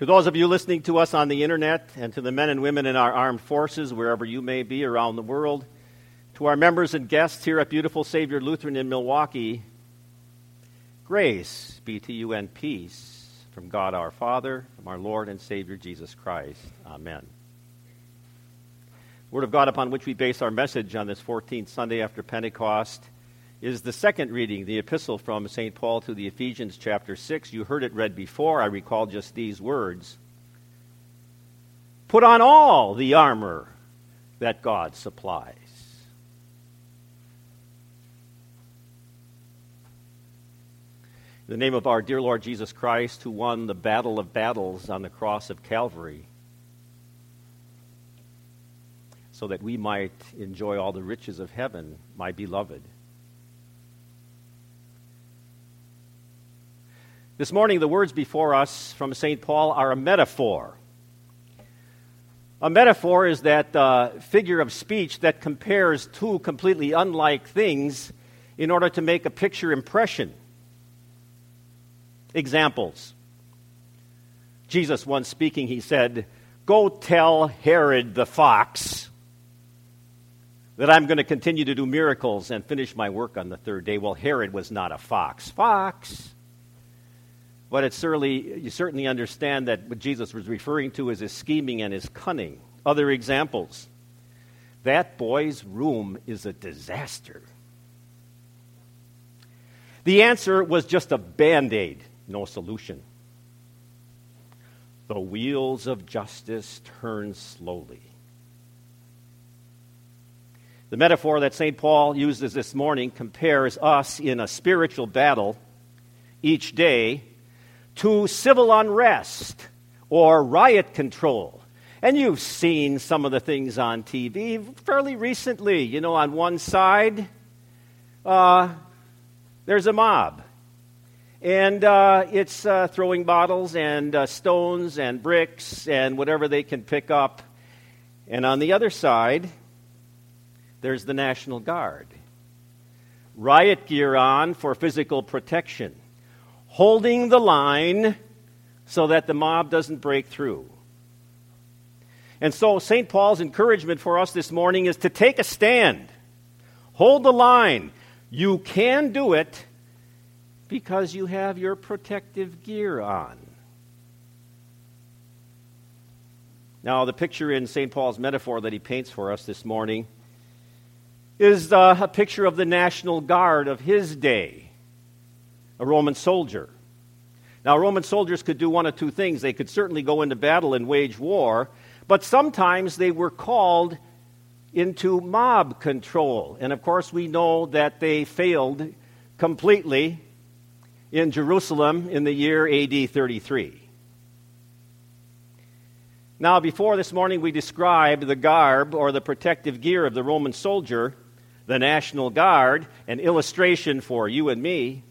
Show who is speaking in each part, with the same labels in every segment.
Speaker 1: To those of you listening to us on the internet and to the men and women in our armed forces, wherever you may be around the world, to our members and guests here at Beautiful Savior Lutheran in Milwaukee, grace be to you and peace from God our Father, from our Lord and Savior Jesus Christ. Amen. The Word of God upon which we base our message on this 14th Sunday after Pentecost is the second reading, the epistle from St. Paul to the Ephesians, chapter 6. You heard it read before. I recall just these words Put on all the armor that God supplies. In the name of our dear Lord Jesus Christ, who won the battle of battles on the cross of Calvary, so that we might enjoy all the riches of heaven, my beloved. This morning, the words before us from St. Paul are a metaphor. A metaphor is that uh, figure of speech that compares two completely unlike things in order to make a picture impression. Examples. Jesus, once speaking, he said, Go tell Herod the fox that I'm going to continue to do miracles and finish my work on the third day. Well, Herod was not a fox. Fox but it's certainly, you certainly understand that what Jesus was referring to is his scheming and his cunning. Other examples. That boy's room is a disaster. The answer was just a band aid, no solution. The wheels of justice turn slowly. The metaphor that St. Paul uses this morning compares us in a spiritual battle each day to civil unrest or riot control. And you've seen some of the things on TV fairly recently. You know, on one side, uh, there's a mob. And uh, it's uh, throwing bottles and uh, stones and bricks and whatever they can pick up. And on the other side, there's the National Guard. Riot gear on for physical protection holding the line so that the mob doesn't break through. And so, St. Paul's encouragement for us this morning is to take a stand, hold the line. You can do it because you have your protective gear on. Now, the picture in St. Paul's metaphor that he paints for us this morning is uh, a picture of the National Guard of his day a Roman soldier. Now, Roman soldiers could do one of two things. They could certainly go into battle and wage war, but sometimes they were called into mob control. And of course, we know that they failed completely in Jerusalem in the year AD 33. Now, before this morning, we described the garb or the protective gear of the Roman soldier, the National Guard, an illustration for you and me.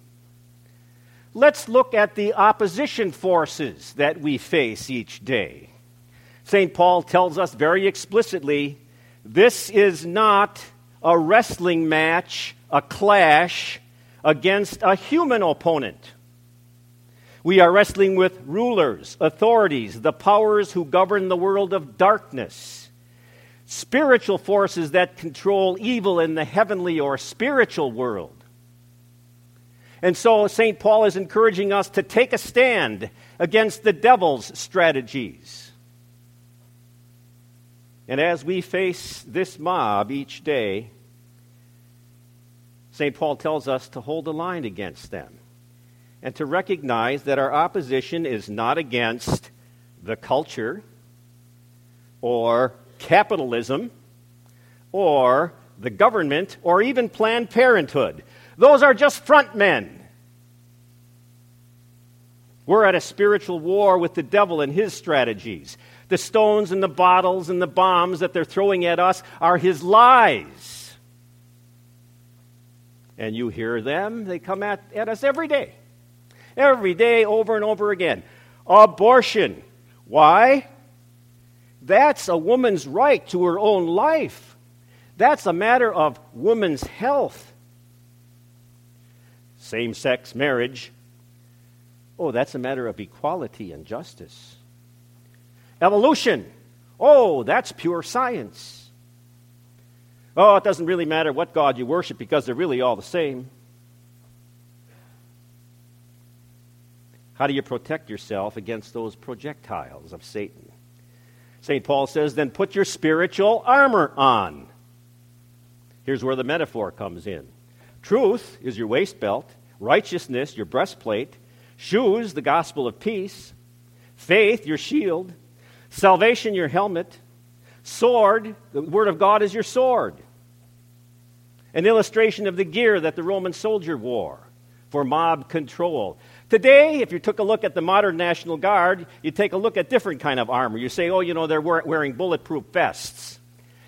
Speaker 1: Let's look at the opposition forces that we face each day. St. Paul tells us very explicitly this is not a wrestling match, a clash against a human opponent. We are wrestling with rulers, authorities, the powers who govern the world of darkness, spiritual forces that control evil in the heavenly or spiritual world. And so St. Paul is encouraging us to take a stand against the devil's strategies. And as we face this mob each day, St. Paul tells us to hold a line against them and to recognize that our opposition is not against the culture or capitalism or the government or even Planned Parenthood. Those are just front men. We're at a spiritual war with the devil and his strategies. The stones and the bottles and the bombs that they're throwing at us are his lies. And you hear them, they come at, at us every day. Every day, over and over again. Abortion. Why? That's a woman's right to her own life. That's a matter of woman's health same sex marriage. Oh, that's a matter of equality and justice. Evolution. Oh, that's pure science. Oh, it doesn't really matter what God you worship because they're really all the same. How do you protect yourself against those projectiles of Satan? St. Paul says, then put your spiritual armor on. Here's where the metaphor comes in truth is your waist belt, righteousness, your breastplate, shoes, the gospel of peace, faith, your shield, salvation, your helmet, sword, the word of God is your sword. An illustration of the gear that the Roman soldier wore for mob control. Today, if you took a look at the modern National Guard, you take a look at different kind of armor. You say, oh, you know, they're wearing bulletproof vests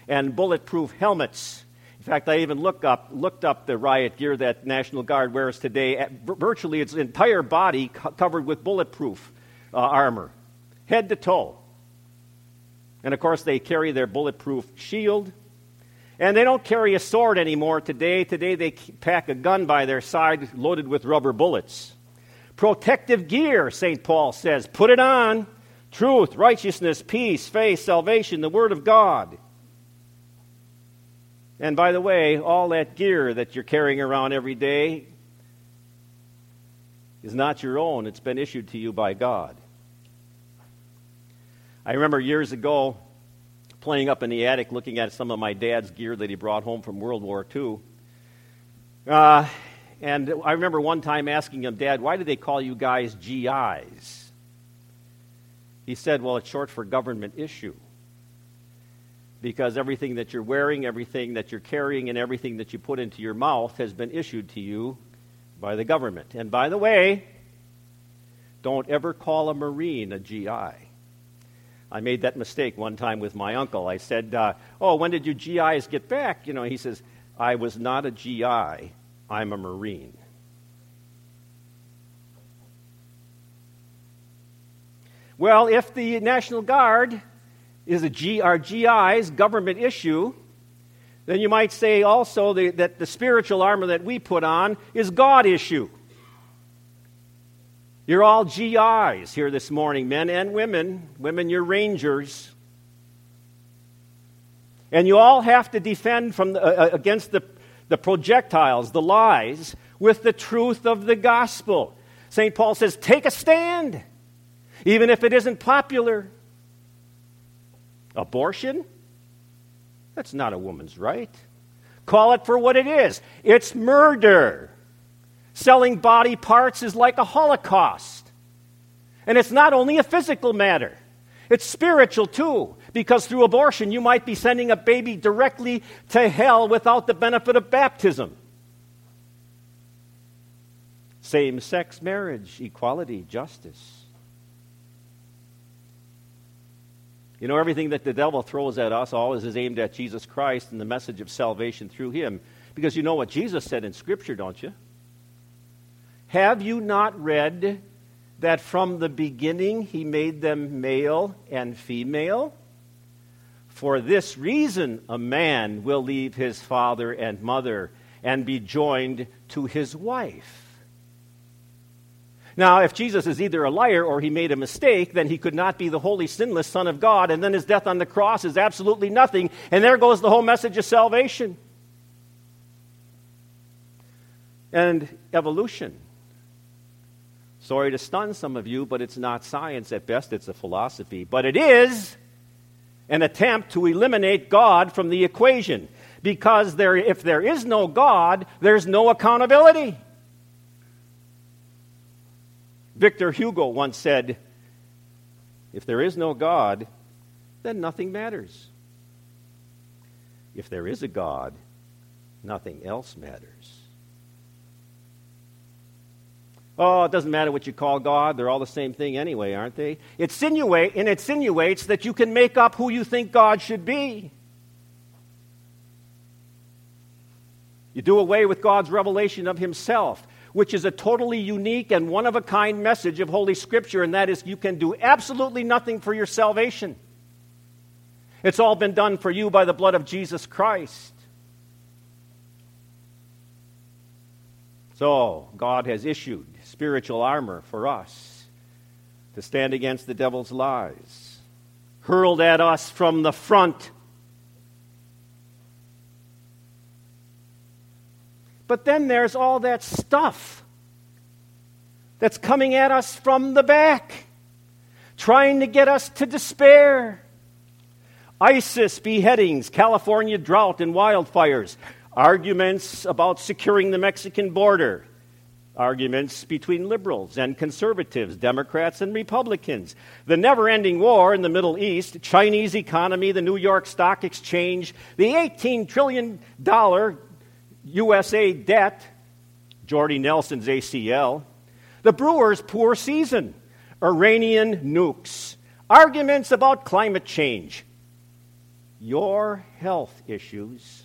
Speaker 1: and bulletproof helmets. In fact, I even look up, looked up the riot gear that National Guard wears today. Virtually its entire body covered with bulletproof uh, armor, head to toe. And of course, they carry their bulletproof shield. And they don't carry a sword anymore today. Today, they pack a gun by their side loaded with rubber bullets. Protective gear, St. Paul says. Put it on. Truth, righteousness, peace, faith, salvation, the Word of God. And by the way, all that gear that you're carrying around every day is not your own, it's been issued to you by God. I remember years ago playing up in the attic looking at some of my dad's gear that he brought home from World War II. Uh, and I remember one time asking him, Dad, why do they call you guys GIs? He said, Well, it's short for government issue. Because everything that you're wearing, everything that you're carrying, and everything that you put into your mouth has been issued to you by the government. And by the way, don't ever call a Marine a GI. I made that mistake one time with my uncle. I said, uh, Oh, when did you GIs get back? You know, he says, I was not a GI. I'm a Marine. Well, if the National Guard is a G, our GI's government issue, then you might say also the, that the spiritual armor that we put on is God issue. You're all GIs here this morning, men and women. Women, you're rangers. And you all have to defend from the, uh, against the the projectiles, the lies, with the truth of the gospel. St. Paul says, take a stand, even if it isn't popular. Abortion? That's not a woman's right. Call it for what it is it's murder. Selling body parts is like a holocaust. And it's not only a physical matter, it's spiritual too, because through abortion you might be sending a baby directly to hell without the benefit of baptism. Same sex marriage, equality, justice. You know, everything that the devil throws at us always is aimed at Jesus Christ and the message of salvation through him. Because you know what Jesus said in Scripture, don't you? Have you not read that from the beginning he made them male and female? For this reason, a man will leave his father and mother and be joined to his wife. Now, if Jesus is either a liar or he made a mistake, then he could not be the holy, sinless Son of God, and then his death on the cross is absolutely nothing, and there goes the whole message of salvation. And evolution. Sorry to stun some of you, but it's not science. At best, it's a philosophy. But it is an attempt to eliminate God from the equation. Because there, if there is no God, there's no accountability. Victor Hugo once said, If there is no God, then nothing matters. If there is a God, nothing else matters. Oh, it doesn't matter what you call God, they're all the same thing anyway, aren't they? It and insinuates that you can make up who you think God should be. You do away with God's revelation of Himself, which is a totally unique and one of a kind message of Holy Scripture, and that is you can do absolutely nothing for your salvation. It's all been done for you by the blood of Jesus Christ. So, God has issued spiritual armor for us to stand against the devil's lies. hurled at us from the front. But then there's all that stuff that's coming at us from the back, trying to get us to despair. ISIS beheadings, California drought and wildfires, arguments about securing the Mexican border, arguments between liberals and conservatives, Democrats and Republicans, the never ending war in the Middle East, Chinese economy, the New York Stock Exchange, the $18 trillion USA debt, Jordy Nelson's ACL, the Brewers' poor season, Iranian nukes, arguments about climate change, your health issues,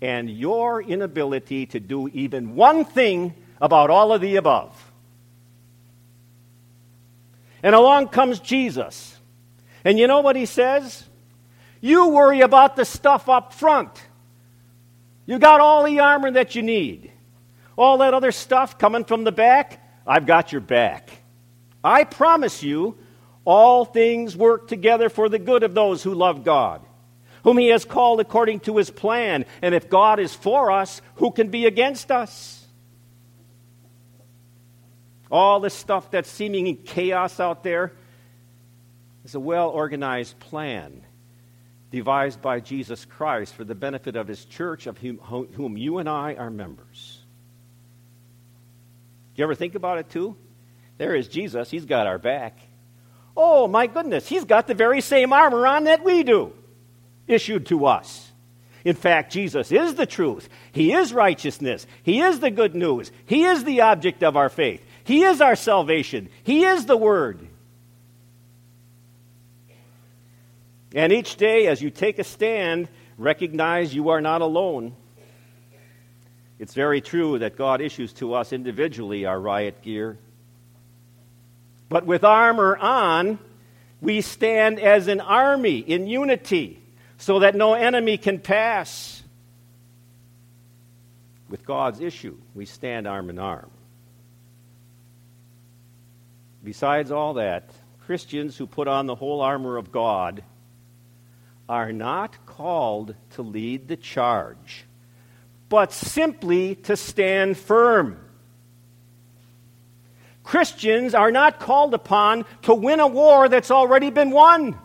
Speaker 1: and your inability to do even one thing about all of the above. And along comes Jesus. And you know what he says? You worry about the stuff up front. You got all the armor that you need. All that other stuff coming from the back, I've got your back. I promise you, all things work together for the good of those who love God, whom He has called according to His plan. And if God is for us, who can be against us? All this stuff that's seeming in chaos out there is a well organized plan devised by Jesus Christ for the benefit of His church, of whom, whom you and I are members. Do you ever think about it too? There is Jesus, He's got our back. Oh, my goodness, he's got the very same armor on that we do, issued to us. In fact, Jesus is the truth. He is righteousness. He is the good news. He is the object of our faith. He is our salvation. He is the Word. And each day, as you take a stand, recognize you are not alone. It's very true that God issues to us individually our riot gear. But with armor on, we stand as an army in unity so that no enemy can pass. With God's issue, we stand arm in arm. Besides all that, Christians who put on the whole armor of God are not called to lead the charge, but simply to stand firm. Christians are not called upon to win a war that's already been won.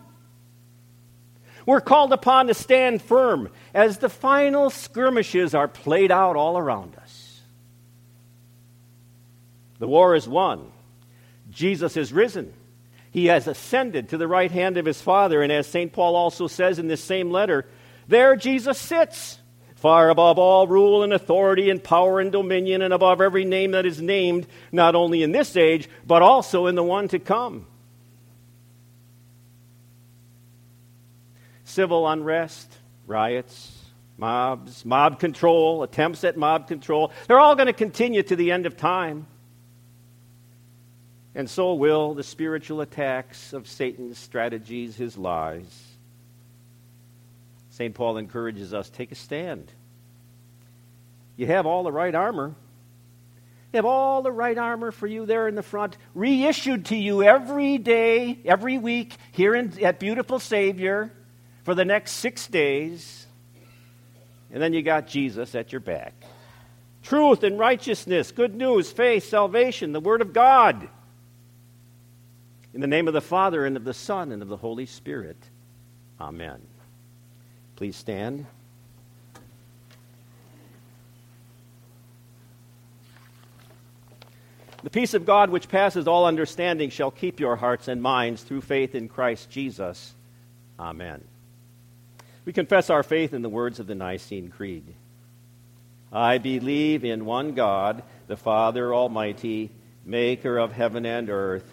Speaker 1: We're called upon to stand firm as the final skirmishes are played out all around us. The war is won. Jesus is risen. He has ascended to the right hand of his Father. And as St. Paul also says in this same letter, there Jesus sits far above all rule and authority and power and dominion, and above every name that is named, not only in this age, but also in the one to come. Civil unrest, riots, mobs, mob control, attempts at mob control, they're all going to continue to the end of time. And so will the spiritual attacks of Satan's strategies, his lies. St. Paul encourages us take a stand. You have all the right armor. You have all the right armor for you there in the front, reissued to you every day, every week, here in, at Beautiful Savior for the next six days. And then you got Jesus at your back. Truth and righteousness, good news, faith, salvation, the Word of God. In the name of the Father, and of the Son, and of the Holy Spirit. Amen. Please stand. The peace of God, which passes all understanding, shall keep your hearts and minds through faith in Christ Jesus. Amen. We confess our faith in the words of the Nicene Creed. I believe in one God, the Father Almighty, maker of heaven and earth,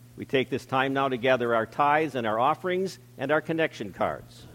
Speaker 1: We take this time now to gather our tithes and our offerings and our connection cards.